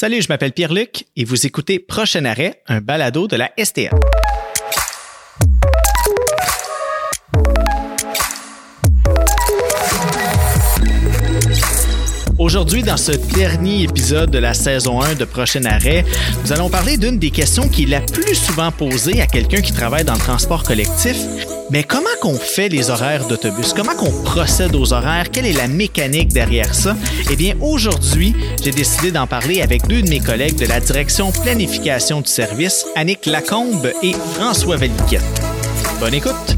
Salut, je m'appelle Pierre-Luc et vous écoutez Prochain arrêt, un balado de la STL. Aujourd'hui, dans ce dernier épisode de la saison 1 de Prochain Arrêt, nous allons parler d'une des questions qui est la plus souvent posée à quelqu'un qui travaille dans le transport collectif. Mais comment qu'on fait les horaires d'autobus? Comment qu'on procède aux horaires? Quelle est la mécanique derrière ça? Eh bien, aujourd'hui, j'ai décidé d'en parler avec deux de mes collègues de la direction planification du service, Annick Lacombe et François Valiquette. Bonne écoute!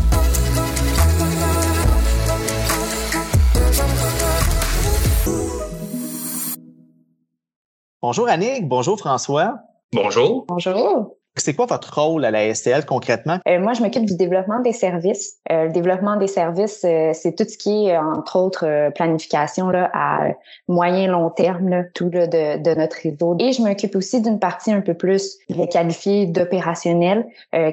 Bonjour Annick, bonjour François. Bonjour. Bonjour. C'est quoi votre rôle à la STL concrètement? Euh, moi, je m'occupe du développement des services. Euh, le développement des services, euh, c'est tout ce qui est, entre autres, planification là, à moyen long terme, là, tout là, de, de, notre réseau. Et je m'occupe aussi d'une partie un peu plus qualifiée d'opérationnel,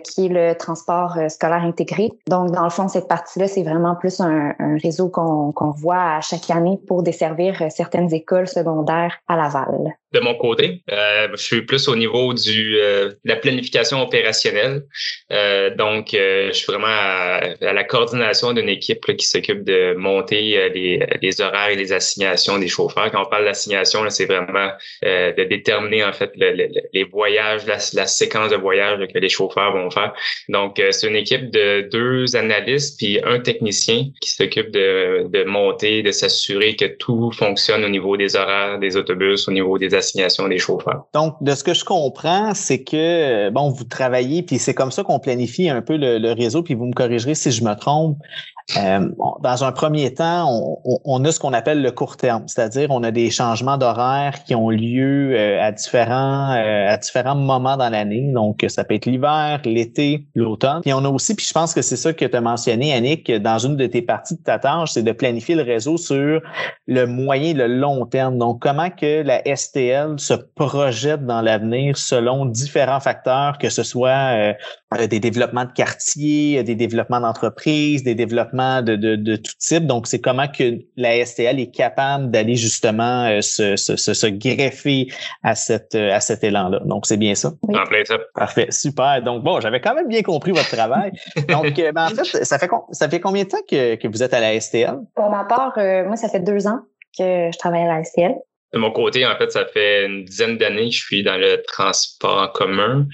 qui est le transport scolaire intégré. Donc, dans le fond, cette partie-là, c'est vraiment plus un, un réseau qu'on qu'on voit à chaque année pour desservir certaines écoles secondaires à Laval. De mon côté, je suis plus au niveau du, de la planification opérationnelle. Euh, donc, euh, je suis vraiment à, la coordination d'une équipe qui s'occupe de monter euh, les, les, horaires et les assignations des chauffeurs. Quand on parle d'assignation, c'est vraiment euh, de déterminer en fait les voyages, la, la, séquence de voyages que les chauffeurs vont faire. Donc, c'est une équipe de deux analystes puis un technicien qui s'occupe de, de monter, de s'assurer que tout fonctionne au niveau des horaires des autobus, au niveau des Donc, de ce que je comprends, c'est que bon, vous travaillez, puis c'est comme ça qu'on planifie un peu le, réseau, puis vous me corrigerez si je me trompe. Euh, dans un premier temps, on, a ce qu'on appelle le court terme, c'est-à-dire on a des changements d'horaire qui ont lieu euh, à différents à différents moments dans l'année. Donc, ça peut être l'hiver, l'été, l'automne. Puis on a aussi, puis je pense que c'est ça que tu as mentionné, Annick, dans une de tes parties de ta tâche, c'est de planifier le réseau sur le moyen le long terme. Donc, comment que la STL se projette dans l'avenir selon différents facteurs, que ce soit euh, des développements de quartiers, des développements d'entreprises, des développements de, de, de, tout type. Donc, c'est comment que la STL est capable d'aller justement euh, se, se, se, greffer à, cette, euh, à cet élan-là. Donc, c'est bien ça? En plein ça. Parfait, super. Donc, bon, j'avais quand même bien compris votre travail. Donc, ben, en fait, ça fait, ça fait combien de temps que, que vous êtes à la STL? Pour ma part, moi, ça fait deux ans que je travaille à la STL. De mon côté, en fait, ça fait une dizaine d'années que je suis dans le transport en commun.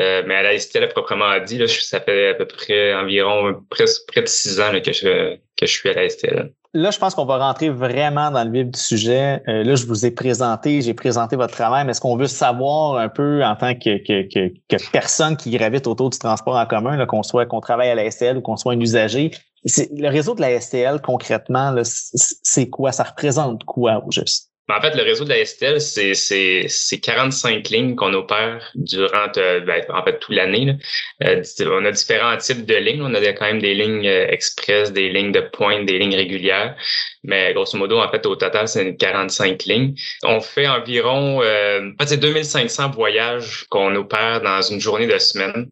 Euh, mais à la STL, proprement dit, là, ça fait à peu près environ presque près de six ans que, je, que je suis à la STL. Là, je pense qu'on va rentrer vraiment dans le vif du sujet. Euh, là, je vous ai présenté, j'ai présenté votre travail, mais est-ce qu'on veut savoir un peu en tant que, que, que, que personne qui gravite autour du transport en commun, qu'on soit qu'on travaille à la STL ou qu'on soit un usager, le réseau de la STL, concrètement, c'est quoi? Ça représente quoi au juste? En fait, le réseau de la STL, c'est 45 lignes qu'on opère durant euh, ben, en fait toute l'année. Euh, on a différents types de lignes. On a quand même des lignes euh, express, des lignes de pointe, des lignes régulières. Mais grosso modo, en fait, au total, c'est 45 lignes. On fait environ euh, en fait, c'est 2500 voyages qu'on opère dans une journée de semaine.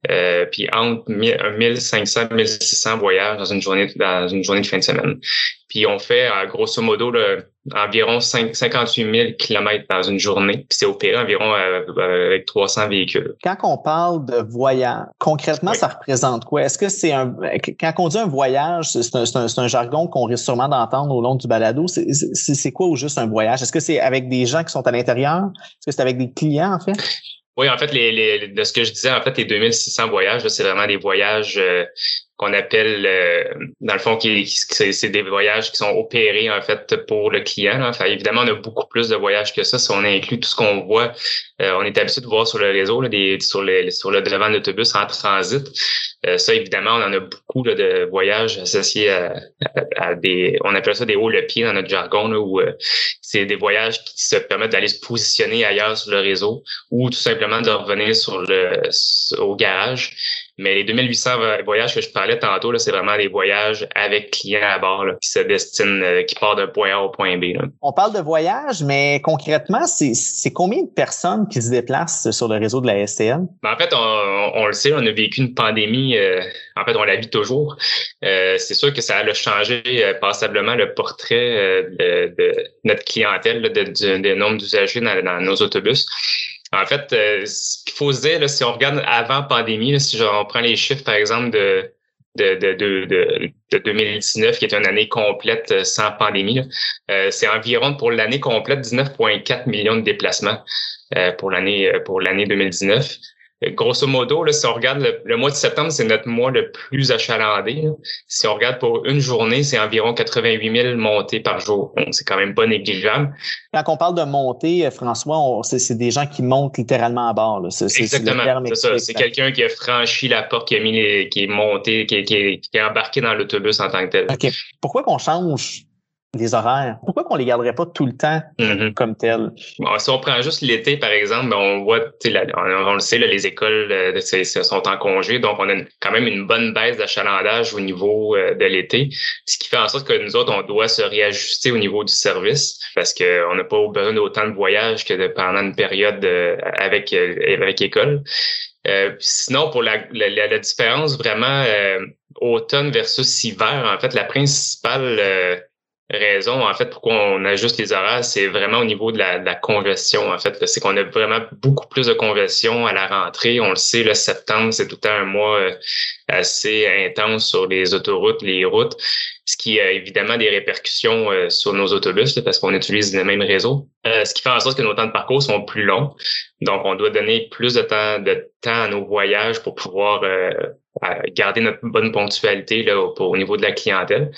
puis entre 1500 1600 voyages dans une journée dans une journée de fin de semaine. Puis on fait, grosso modo, environ 5, 58 000 km dans une journée. Puis c'est opéré environ euh, euh, avec 300 véhicules. Quand on parle de voyage, concrètement, ça représente quoi? Est-ce que c'est un... Quand on dit un voyage, c'est un, un, un, jargon qu'on risque sûrement d'entendre au long du balado. C'est quoi au juste un voyage? Est-ce que c'est avec des gens qui sont à l'intérieur? Est-ce que c'est avec des clients, en fait? Oui, en fait, les, les, de ce que je disais, en fait, les 2600 voyages, c'est vraiment des voyages euh, qu'on appelle, euh, dans le fond, qui, c'est des voyages qui sont opérés en fait pour le client. Enfin, évidemment, on a beaucoup plus de voyages que ça. Si on inclut tout ce qu'on voit, euh, on est habitué de voir sur le réseau, là, des, sur, le, sur le devant d'autobus en transit. Euh, ça, évidemment, on en a beaucoup de voyages associés à, des, on appelle ça des hauts le pied dans notre jargon, là, où c'est des voyages qui se permettent d'aller se positionner ailleurs sur le réseau ou tout simplement de revenir sur le au garage Mais les 2800 voyages que je parlais tantôt, c'est vraiment des voyages avec clients à bord qui se destinent, euh, qui partent d'un point A au point B. On parle de voyages, mais concrètement, c'est combien de personnes qui se déplacent sur le réseau de la STN? Ben, en fait, on, le sait, on a vécu une pandémie. Euh, en fait, on la vit toujours. Euh, c'est sûr que ça a changé passablement le portrait de, notre clientèle, de, de, nombre d'usagers dans, nos autobus. En fait, ce qu'il faut se dire, si on regarde avant pandémie, si on prend les chiffres, par exemple, de de, de, de, de, 2019, qui est une année complète euh, sans pandémie. Euh, c'est environ pour l'année complète 19,4 millions de déplacements euh, pour l'année pour l'année 2019. Grosso modo, là, si on regarde le, mois de septembre, c'est notre mois le plus achalandé. Si on regarde pour une journée, c'est environ 88 000 montées par jour. Donc, c'est quand même pas négligeable. Quand on parle de montée, euh, François, c'est des gens qui montent littéralement à bord. Exactement, c'est ça. C'est quelqu'un qui a franchi la porte, qui a mis les, qui est monté, qui, qui, qui est embarqué dans l'autobus en tant que tel. OK. Pourquoi qu'on change les horaires. Pourquoi qu'on les garderait pas tout le temps mm-hmm. comme tel? si on prend juste l'été, par exemple, ben, on voit, on, le sait, les écoles euh, sont en congé, donc on a quand même une bonne baisse d'achalandage au niveau euh, de l'été, ce qui fait en sorte que nous autres, on doit se réajuster au niveau du service parce qu'on n'a pas besoin d'autant de voyages que pendant une période euh, avec, avec école. sinon, pour la, la, différence vraiment automne versus hiver, en fait, la principale raison, en fait, pourquoi on ajuste les horaires, c'est vraiment au niveau de la, congestion, en fait. C'est qu'on a vraiment beaucoup plus de congestion à la rentrée. On le sait, le septembre, c'est tout un mois euh, assez intense sur les autoroutes, les routes, ce qui a évidemment des répercussions euh, sur nos autobus parce qu'on utilise le même réseau. Euh, ce qui fait en sorte que nos temps de parcours sont plus longs. Donc, on doit donner plus de temps, de temps à nos voyages pour pouvoir garder notre bonne ponctualité là, au niveau de la clientèle.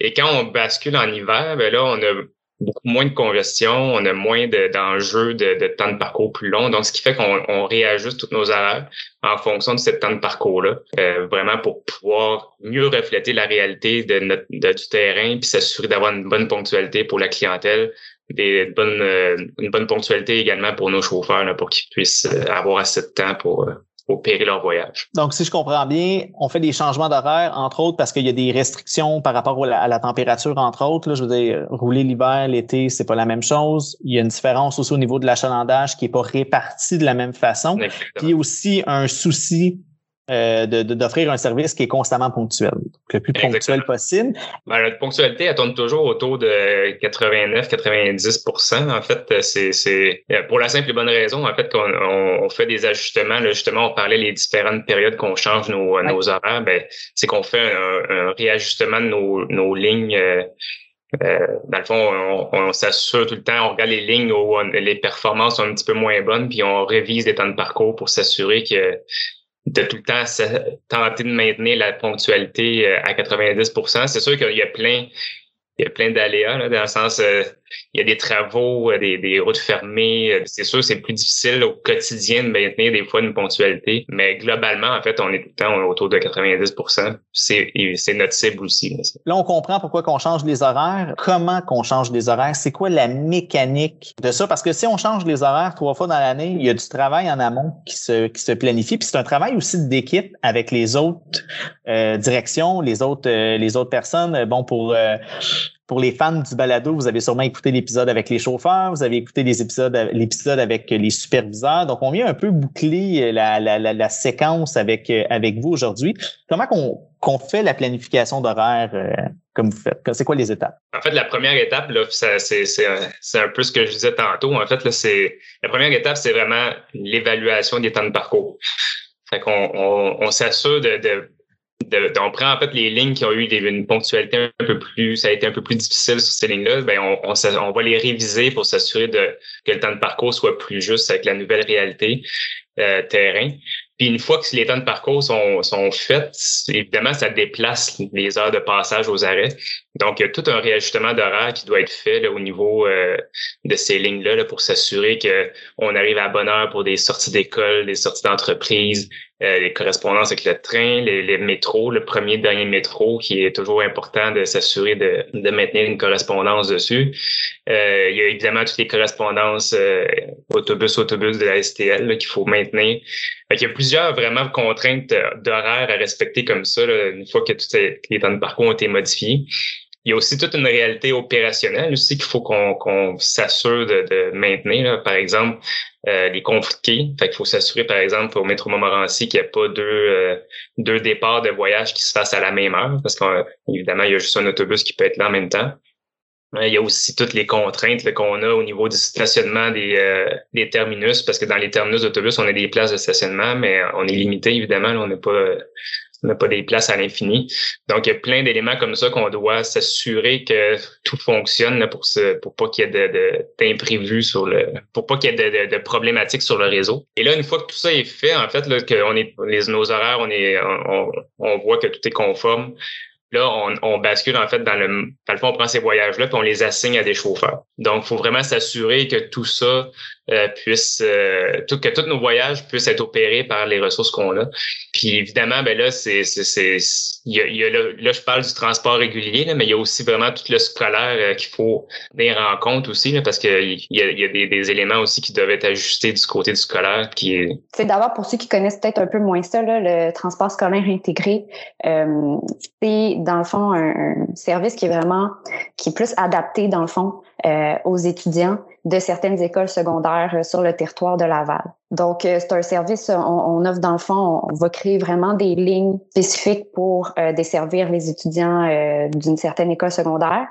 Et quand on bascule en hiver, ben là, on a beaucoup moins de congestion, on a moins d'enjeux de, de, temps de parcours plus long. Donc, ce qui fait qu'on réajuste toutes nos horaires en fonction de ce temps de parcours-là, euh, vraiment pour pouvoir mieux refléter la réalité de notre, du terrain, puis s'assurer d'avoir une bonne ponctualité pour la clientèle, des bonnes, euh, une bonne ponctualité également pour nos chauffeurs, là, pour qu'ils puissent euh, avoir assez de temps pour opérer leur voyage. Donc, si je comprends bien, on fait des changements d'horaire, entre autres, parce qu'il y a des restrictions par rapport à la, température, entre autres. Là, je veux dire, rouler l'hiver, l'été, c'est pas la même chose. Il y a une différence aussi au niveau de l'achalandage qui est pas réparti de la même façon. Puis aussi un souci euh, d'offrir un service qui est constamment ponctuel, le plus ponctuel possible. Ben, notre ponctualité, elle tourne toujours autour de 89-90% En fait, c'est euh, pour la simple et bonne raison, en fait, qu'on on fait des ajustements. Là, justement, on parlait des différentes périodes qu'on change nos, nos horaires. Ben, c'est qu'on fait un, réajustement de nos, nos lignes. Euh, euh, dans le fond, on, on s'assure tout le temps, on regarde les lignes où les performances sont un petit peu moins bonnes, puis on révise les temps de parcours pour s'assurer que de tout le temps tenter de maintenir la ponctualité euh, à 90% C'est sûr qu'il y a plein, il y a plein d'aléas, dans le sens, euh, il y a des travaux, euh, des, des routes fermées. Euh, c'est sûr, c'est plus difficile au quotidien de maintenir des fois une ponctualité, mais globalement, en fait, on est tout le temps autour de 90 C'est, c'est notre cible aussi. Là, on comprend pourquoi qu'on change les horaires. Comment qu'on change les horaires? C'est quoi la mécanique de ça? Parce que si on change les horaires trois fois dans l'année, il y a du travail en amont qui se, qui se planifie. Puis c'est un travail aussi d'équipe avec les autres euh, directions, les autres, les autres personnes. Bon, pour pour les fans du balado, vous avez sûrement écouté l'épisode avec les chauffeurs, vous avez écouté l'épisode avec les superviseurs. Donc, on vient un peu boucler la, la, séquence avec, avec vous aujourd'hui. Comment qu'on fait la planification d'horaire euh, comme vous faites? C'est quoi les étapes? En fait, la première étape, c'est, un peu ce que je disais tantôt. En fait, là, la première étape, c'est vraiment l'évaluation des temps de parcours. Fait qu'on on, s'assure de on prend en fait les lignes qui ont eu une ponctualité un peu plus, ça a été un peu plus difficile sur ces lignes-là, ben on, on, va les réviser pour s'assurer de que le temps de parcours soit plus juste avec la nouvelle réalité euh, terrain. Puis une fois que les temps de parcours sont, sont faits, évidemment, ça déplace les heures de passage aux arrêts. Donc, il y a tout un réajustement d'horaire qui doit être fait là, au niveau euh, de ces lignes-là là, pour s'assurer qu'on arrive à bonne heure pour des sorties d'école, des sorties d'entreprise, euh, les correspondances avec le train, les, les, métros, le premier dernier métro qui est toujours important de s'assurer de, de, maintenir une correspondance dessus. Euh, il y a évidemment toutes les correspondances euh, autobus-autobus de la STL qu'il faut maintenir. il y a plusieurs vraiment contraintes d'horaire à respecter comme ça une fois que tous les temps de parcours ont été modifiés. Il y a aussi toute une réalité opérationnelle aussi qu'il faut qu'on s'assure de, de, maintenir. Par exemple, euh, les conflits. Fait qu'il faut s'assurer, par exemple, au métro Montmorency qu'il n'y ait pas deux, euh, deux départs de voyage qui se fassent à la même heure, parce qu'évidemment, il y a juste un autobus qui peut être là en même temps. Euh, il y a aussi toutes les contraintes qu'on a au niveau du stationnement des, des terminus, parce que dans les terminus d'autobus, on a des places de stationnement, mais on est limité, évidemment. on n'est pas on n'a pas des places à l'infini. Donc, il y a plein d'éléments comme ça qu'on doit s'assurer que tout fonctionne pour ce, pour pas qu'il y ait d'imprévus sur le, pour pas qu'il y ait de, de, problématiques sur le réseau. Et là, une fois que tout ça est fait, en fait, là, qu'on est, les, nos horaires, on est, on, on voit que tout est conforme. Là, on, on, bascule en fait dans le, dans le fond, on prend ces voyages-là puis on les assigne à des chauffeurs. Donc, faut vraiment s'assurer que tout ça euh, puisse, euh, tout, que tous nos voyages puissent être opérés par les ressources qu'on a. Puis évidemment, ben là, c'est, c'est, il y a, y a là, je parle du transport régulier, là, mais il y a aussi vraiment tout le scolaire euh, qu'il faut tenir en compte aussi, là, parce qu'il y a, y a des, des, éléments aussi qui doivent être ajustés du côté du scolaire. Qui est... C'est d'abord pour ceux qui connaissent peut-être un peu moins ça, là, le transport scolaire intégré, euh, c'est dans le fond un, un, service qui est vraiment qui est plus adapté dans le fond aux étudiants de certaines écoles secondaires euh, sur le territoire de Laval. Donc, euh, c'est un service, on, on, offre dans le fond, on va créer vraiment des lignes spécifiques pour euh, desservir les étudiants euh, d'une certaine école secondaire.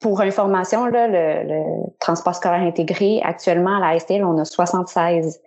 Pour information, là, le, le, transport scolaire intégré, actuellement à la STL, on a 76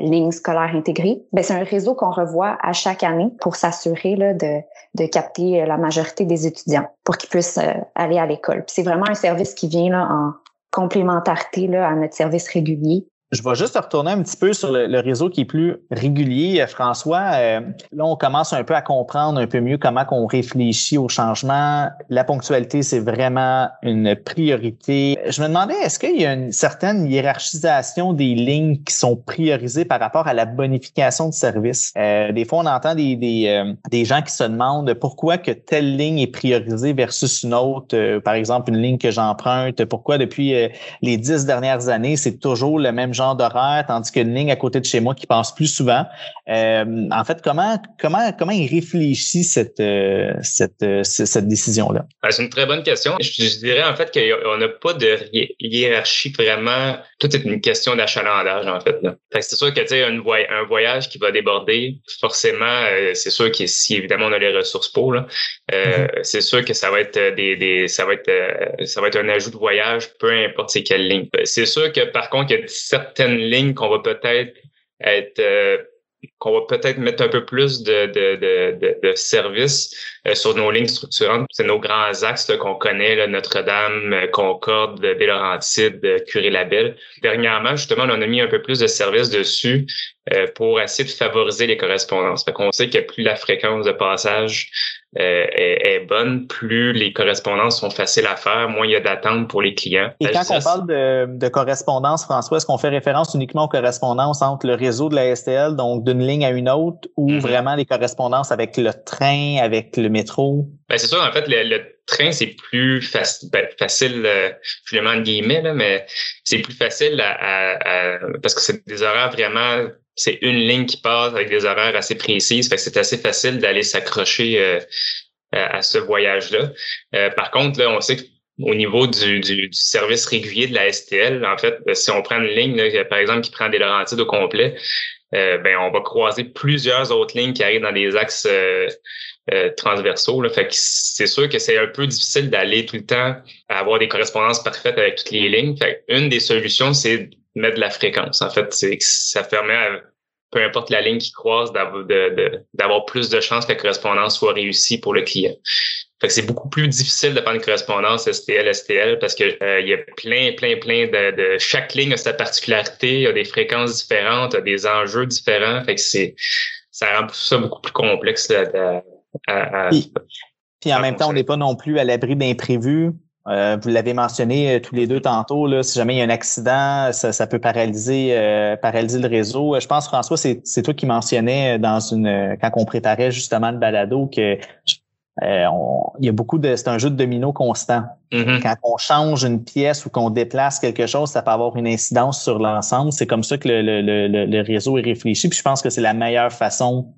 lignes scolaires intégrées. Ben, c'est un réseau qu'on revoit à chaque année pour s'assurer de, de capter la majorité des étudiants pour qu'ils puissent aller à l'école. c'est vraiment un service qui vient là, en, complémentarité là, à notre service régulier. Je vais juste retourner un petit peu sur le, réseau qui est plus régulier. Euh, François, euh, là, on commence un peu à comprendre un peu mieux comment on réfléchit au changement. La ponctualité, c'est vraiment une priorité. Je me demandais, est-ce qu'il y a une certaine hiérarchisation des lignes qui sont priorisées par rapport à la bonification de service? Euh, des fois, on entend des, des, des, gens qui se demandent pourquoi que telle ligne est priorisée versus une autre. par exemple, une ligne que j'emprunte. Pourquoi depuis les dix dernières années, c'est toujours le même genre d'horaire, tandis qu'une ligne à côté de chez moi qui passe plus souvent. Euh, en fait, comment comment comment il réfléchit cette euh, cette euh, cette décision-là? Ah, C'est une très bonne question. Je, dirais en fait qu'on n'a pas de hiérarchie vraiment. Tout est une question d'achalandage en fait. c'est sûr que tu sais un, voyage qui va déborder, forcément, c'est sûr que si évidemment on a les ressources pour là, mm-hmm. c'est sûr que ça va être des, des ça va être ça va être un ajout de voyage, peu importe c'est quelle ligne. C'est sûr que par contre il y a certains certaines lignes qu'on va peut-être être euh, qu'on va peut-être mettre un peu plus de, de, de, de services euh, sur nos lignes structurantes. C'est nos grands axes qu'on connaît, Notre-Dame, euh, Concorde, Bélaurentide, Curé-Labelle. Dernièrement, justement, on a mis un peu plus de services dessus pour essayer de favoriser les correspondances. Fait qu'on sait que plus la fréquence de passage euh, est, bonne, plus les correspondances sont faciles à faire, moins il y a d'attente pour les clients. Et quand on parle de, de correspondance, François, est-ce qu'on fait référence uniquement aux correspondances entre le réseau de la STL, donc d'une ligne à une autre, ou mm-hmm. vraiment les correspondances avec le train, avec le métro? Ben, c'est sûr, en fait, le, train, c'est plus ben, facile, euh, je le guillemets, là, mais c'est plus facile à, à, parce que c'est des horaires vraiment c'est une ligne qui passe avec des horaires assez précises. Fait que c'est assez facile d'aller s'accrocher euh, à ce voyage-là. Euh, par contre, là, on sait qu'au niveau du, du, service régulier de la STL, en fait, si on prend une ligne, par exemple, qui prend des Laurentides au complet, euh, ben on va croiser plusieurs autres lignes qui arrivent dans des axes transversaux. Là. Fait que c'est sûr que c'est un peu difficile d'aller tout le temps à avoir des correspondances parfaites avec toutes les lignes. Fait une des solutions, c'est mettre de la fréquence. En fait, c'est ça permet à, peu importe la ligne qui croise, d'avoir de, plus de chances que la correspondance soit réussie pour le client. Fait que c'est beaucoup plus difficile de prendre une correspondance STL, STL parce que euh, il y a plein, plein, plein de, de, chaque ligne a sa particularité, il y a des fréquences différentes, il y a des enjeux différents. Fait que c'est ça rend ça beaucoup plus complexe à, puis, en même temps, on n'est pas non plus à l'abri d'imprévus Euh, vous l'avez mentionné tous les deux tantôt, là, si jamais il y a un accident, ça, peut paralyser, paralyser le réseau. Je pense, François, c'est toi qui mentionnais dans une quand on préparait justement le balado que euh, il y a beaucoup de. C'est un jeu de domino constant. Mm-hmm. Quand on change une pièce ou qu'on déplace quelque chose, ça peut avoir une incidence sur l'ensemble. C'est comme ça que le, le, le, le, réseau est réfléchi. Puis je pense que c'est la meilleure façon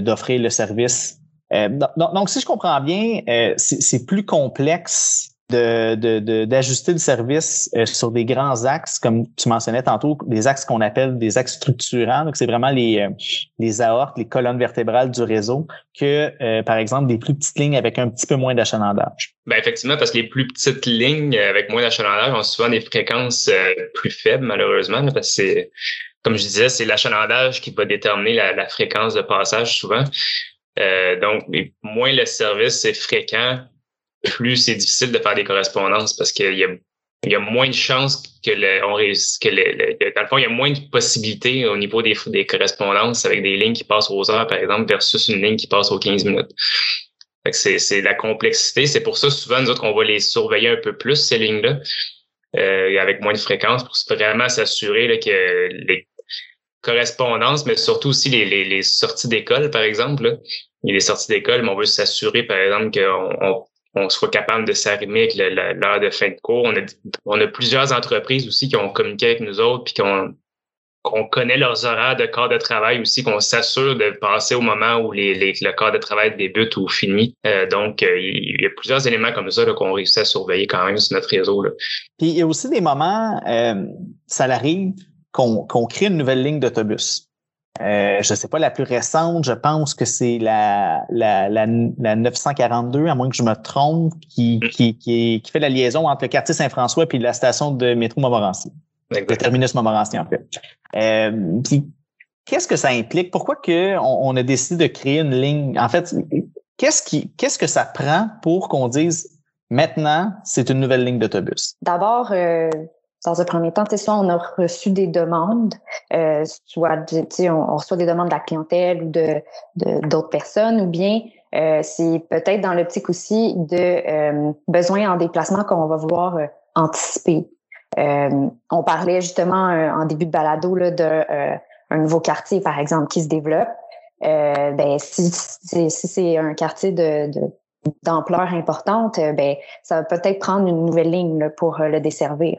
d'offrir le service. Euh, donc, si je comprends bien, euh, c'est plus complexe d'ajuster le service euh, sur des grands axes, comme tu mentionnais tantôt, des axes qu'on appelle des axes structurants. Donc, c'est vraiment les, aortes, les colonnes vertébrales du réseau, que, par exemple, des plus petites lignes avec un petit peu moins d'achalandage. Ben effectivement, parce que les plus petites lignes avec moins d'achalandage ont souvent des fréquences plus faibles, malheureusement, parce que c'est, comme je disais, c'est l'achalandage qui va déterminer la, fréquence de passage souvent. donc, moins le service est fréquent, plus c'est difficile de faire des correspondances parce qu'il y a, y a moins de chances que le, on que le, dans le fond, il y a moins de possibilités au niveau des, des correspondances avec des lignes qui passent aux heures, par exemple, versus une ligne qui passe aux 15 minutes. C'est, la complexité. C'est pour ça, souvent, nous autres, on va les surveiller un peu plus, ces lignes-là, euh, avec moins de fréquence, pour vraiment s'assurer que les correspondances, mais surtout aussi les, sorties d'école, par exemple. Il y a sorties d'école, mais on veut s'assurer, par exemple, qu'on on, on soit capable de s'arrimer avec l'heure de fin de cours. On a, on plusieurs entreprises aussi qui ont communiqué avec nous autres, puis qu'on connaît leurs horaires de corps de travail aussi, qu'on s'assure de passer au moment où les, le corps de travail débute ou finit. Euh, donc, euh, il y a plusieurs éléments comme ça qu'on réussit à surveiller quand même sur notre réseau. Là. Puis il y a aussi des moments, euh, ça qu'on qu'on crée une nouvelle ligne d'autobus. Euh, je ne sais pas, la plus récente, je pense que c'est la, la, la, 942, à moins que je me trompe, qui, mm. qui, qui, qui fait la liaison entre le quartier Saint-François et la station de métro Montmorency. Le terminus Montmorency, en fait. Euh, qu'est-ce que ça implique? Pourquoi que on, a décidé de créer une ligne? En fait, qu'est-ce qui, qu'est-ce que ça prend pour qu'on dise maintenant, c'est une nouvelle ligne d'autobus? D'abord, euh, dans un premier temps, soit on a reçu des demandes, euh, soit on, on reçoit des demandes de la clientèle ou de d'autres personnes, ou bien euh, c'est peut-être dans l'optique aussi de euh, besoins en déplacement qu'on va vouloir euh, anticiper. Euh, on parlait justement en début de balado là, de un nouveau quartier, par exemple, qui se développe. ben, si, si, si c'est un quartier de, de d'ampleur importante, euh, ben ça va peut-être prendre une nouvelle ligne pour euh, le desservir.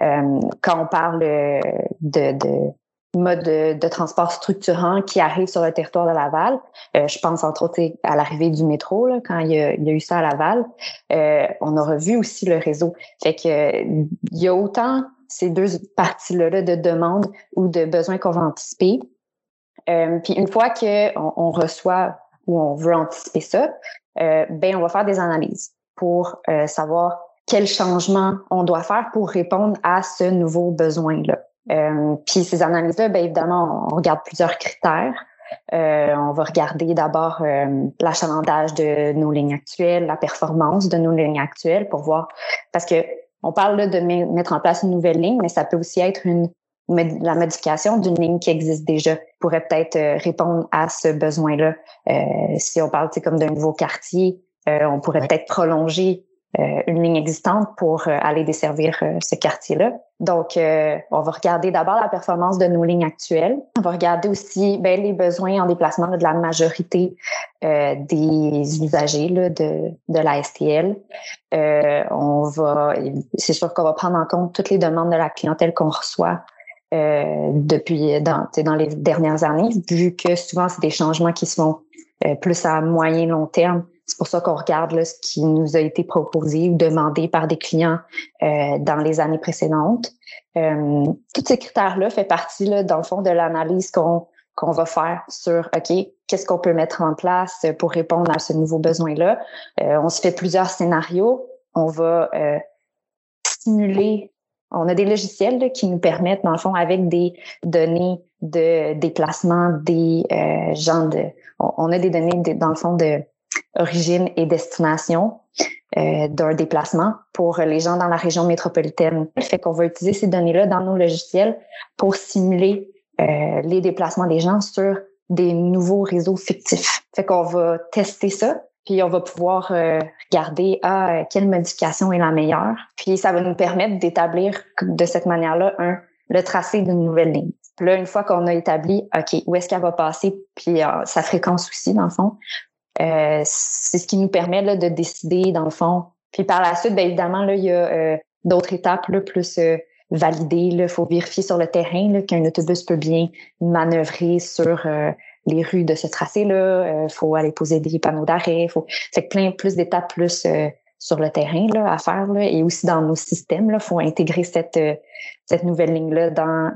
Euh, quand on parle de, de mode de, transport structurant qui arrive sur le territoire de Laval. je pense entre autres à l'arrivée du métro, là, quand il y, a, il y, a, eu ça à Laval. on a revu aussi le réseau. Fait que il y a autant ces deux parties-là de demande ou de besoins qu'on va anticiper. puis une fois qu'on on reçoit ou on veut anticiper ça, euh, ben on va faire des analyses pour euh, savoir quel changement on doit faire pour répondre à ce nouveau besoin-là. Euh, puis ces analyses-là, bien évidemment, on regarde plusieurs critères. Euh, on va regarder d'abord l'achalandage de nos lignes actuelles, la performance de nos lignes actuelles pour voir, parce que on parle là, de mettre en place une nouvelle ligne, mais ça peut aussi être une la modification d'une ligne qui existe déjà pourrait peut-être euh, répondre à ce besoin-là. Euh, si on parle comme d'un nouveau quartier, euh, on pourrait peut-être prolonger une ligne existante pour aller desservir ce quartier-là. Donc, on va regarder d'abord la performance de nos lignes actuelles. On va regarder aussi ben, les besoins en déplacement de la majorité des usagers là, de, de la STL. on va, c'est sûr qu'on va prendre en compte toutes les demandes de la clientèle qu'on reçoit euh, depuis dans, dans les dernières années, vu que souvent c'est des changements qui sont euh, plus à moyen long terme. C'est pour ça qu'on regarde là, ce qui nous a été proposé ou demandé par des clients euh, dans les années précédentes. Euh, tous ces critères-là fait partie, là, dans le fond, de l'analyse qu'on qu'on va faire sur OK, qu'est-ce qu'on peut mettre en place pour répondre à ce nouveau besoin-là? on se fait plusieurs scénarios. On va simuler on a des logiciels qui nous permettent, dans le fond, avec des données de déplacement des euh, gens de... On, a des données, dans le fond, de origine et destination euh, d'un déplacement pour les gens dans la région métropolitaine. Fait qu'on va utiliser ces données-là dans nos logiciels pour simuler euh, les déplacements des gens sur des nouveaux réseaux fictifs. Fait qu'on va tester ça puis on va pouvoir regarder ah, quelle modification est la meilleure. Puis ça va nous permettre d'établir de cette manière-là un le tracé d'une nouvelle ligne. Puis là, une fois qu'on a établi, OK, où est-ce qu'elle va passer, puis sa fréquence aussi, dans le fond, c'est ce qui nous permet là, de décider, dans le fond. Puis par la suite, bien évidemment, là, il y a d'autres étapes là, plus valider. Il faut vérifier sur le terrain qu'un autobus peut bien manœuvrer sur euh, les rues de ce tracé-là. Il euh, faut aller poser des panneaux d'arrêt. Faut... C'est plein plus d'étapes plus euh, sur le terrain là, à faire. Là, et aussi dans nos systèmes. Il faut intégrer cette, cette nouvelle ligne-là dans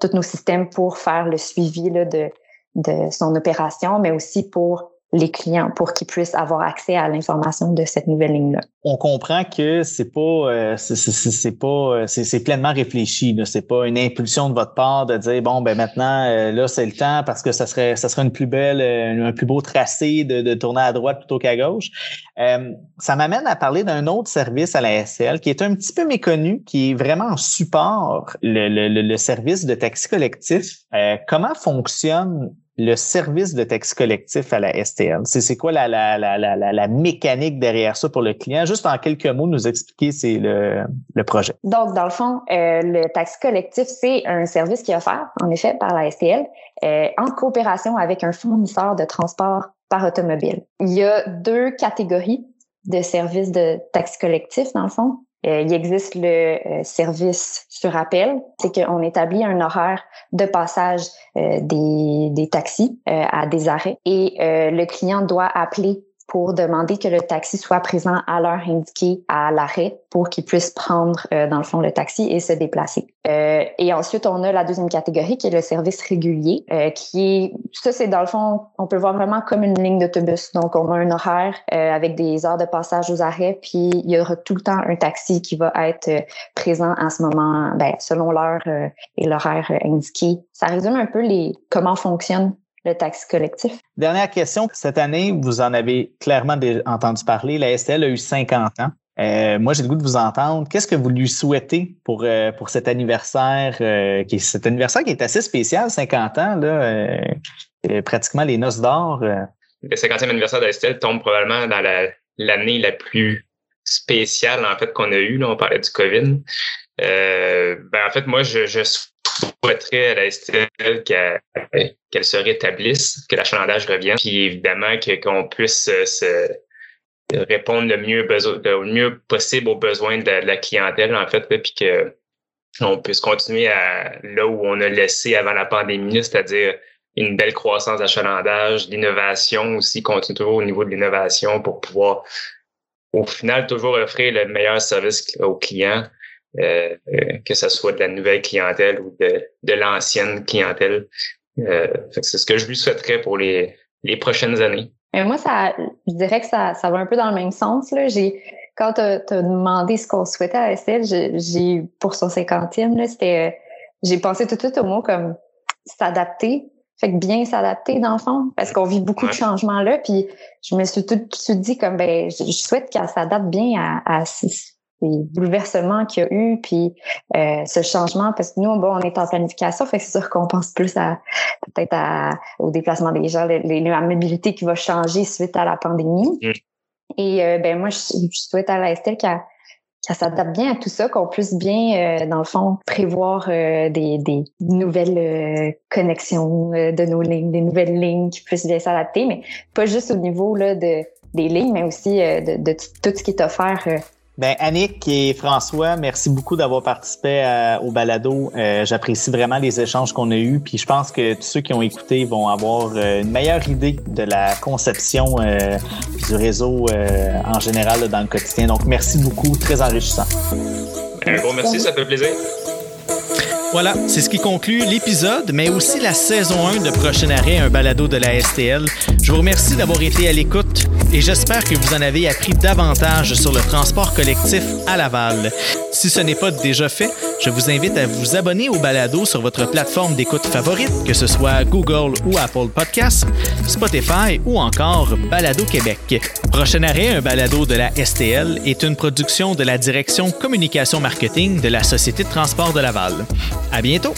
tous nos systèmes pour faire le suivi là, de, de son opération, mais aussi pour les clients pour qu'ils puissent avoir accès à l'information de cette nouvelle ligne-là. On comprend que c'est pas euh, c'est pas euh, c'est pleinement réfléchi. C'est pas une impulsion de votre part de dire bon ben maintenant euh, là c'est le temps parce que ça serait ça serait une plus belle un plus beau tracé de, de tourner à droite plutôt qu'à gauche. ça m'amène à parler d'un autre service à la SL qui est un petit peu méconnu, qui est vraiment en support le, le, le service de taxi collectif. comment fonctionne le service de taxi collectif à la STL. C'est quoi la, la, la, la, la mécanique derrière ça pour le client? Juste en quelques mots, nous expliquer c'est le, le projet. Donc, dans le fond, euh, le taxi collectif, c'est un service qui est offert, en effet, par la STL, euh, en coopération avec un fournisseur de transport par automobile. Il y a deux catégories de services de taxi collectif, dans le fond. Euh, il existe le euh, service sur appel, c'est qu'on établit un horaire de passage euh, des, des taxis à des arrêts. Et le client doit appeler pour demander que le taxi soit présent à l'heure indiquée à l'arrêt pour qu'il puisse prendre, euh, dans le fond, le taxi et se déplacer. Euh, et ensuite, on a la deuxième catégorie qui est le service régulier, euh, qui est, ça c'est dans le fond, on peut voir vraiment comme une ligne d'autobus. Donc, on a un horaire avec des heures de passage aux arrêts, puis il y aura tout le temps un taxi qui va être présent à ce moment, ben, selon l'heure et l'horaire indiqué. Ça résume un peu les comment fonctionne le taxi collectif. Dernière question. Cette année, vous en avez clairement entendu parler. La STL a eu 50 ans. Euh, moi, j'ai le goût de vous entendre. Qu'est-ce que vous lui souhaitez pour, euh, pour cet anniversaire, euh, qui est, cet anniversaire qui est assez spécial, 50 ans, là, pratiquement les noces d'or. Le 50e anniversaire de STL tombe probablement dans l'année la, plus spéciale, en fait, qu'on a eue. Là, on parlait du COVID. Ben, en fait, moi, je, je souhaiterais à la STL qu'elle se rétablisse, que l'achalandage revienne, puis évidemment qu'on puisse euh, se répondre le mieux, le mieux possible aux besoins de, la clientèle, en fait, puis que on puisse continuer à là où on a laissé avant la pandémie, c'est-à-dire une belle croissance d'achalandage, l'innovation aussi, continue toujours au niveau de l'innovation pour pouvoir au final toujours offrir le meilleur service aux clients euh, euh, que ce soit de la nouvelle clientèle ou de, de l'ancienne clientèle. Euh, c'est ce que je lui souhaiterais pour les, les prochaines années. Et moi, ça, je dirais que ça, ça va un peu dans le même sens. Là. J'ai, quand tu as, demandé ce qu'on souhaitait à Estelle, j'ai pour son cinquantième, c'était j'ai pensé tout de suite au mot comme s'adapter. Fait que bien s'adapter dans le fond, parce qu'on vit beaucoup de changements là. Puis je me suis tout de suite dit comme ben je, souhaite qu'elle s'adapte bien à, à bouleversements qu'il y a eu, puis euh, ce changement, parce que nous, bon, on est en planification, fait que c'est sûr qu'on pense plus à peut-être au déplacement des gens, la mobilité qui va changer suite à la pandémie. Mm. Et euh, ben moi, je, souhaite à la Estelle qu'elle s'adapte bien à tout ça, qu'on puisse bien, euh, dans le fond, prévoir des, des, nouvelles connexions de nos lignes, des nouvelles lignes qui puissent bien s'adapter, mais pas juste au niveau là, de, des lignes, mais aussi de, de, tout ce qui est offert ben, Annick et François, merci beaucoup d'avoir participé euh, au balado. Euh, j'apprécie vraiment les échanges qu'on a eus. Puis je pense que tous ceux qui ont écouté vont avoir euh, une meilleure idée de la conception du réseau en général dans le quotidien. Donc, merci beaucoup. Très enrichissant. Un gros merci, ça fait plaisir. Voilà, c'est ce qui conclut l'épisode, mais aussi la saison 1 de Prochain Arrêt, un balado de la STL. Je vous remercie d'avoir été à l'écoute et j'espère que vous en avez appris davantage sur le transport collectif à Laval. Si ce n'est pas déjà fait, je vous invite à vous abonner au balado sur votre plateforme d'écoute favorite, que ce soit Google ou Apple Podcasts, Spotify ou encore Balado Québec. Prochain arrêt, un balado de la STL, est une production de la direction communication marketing de la Société de transport de Laval. À bientôt!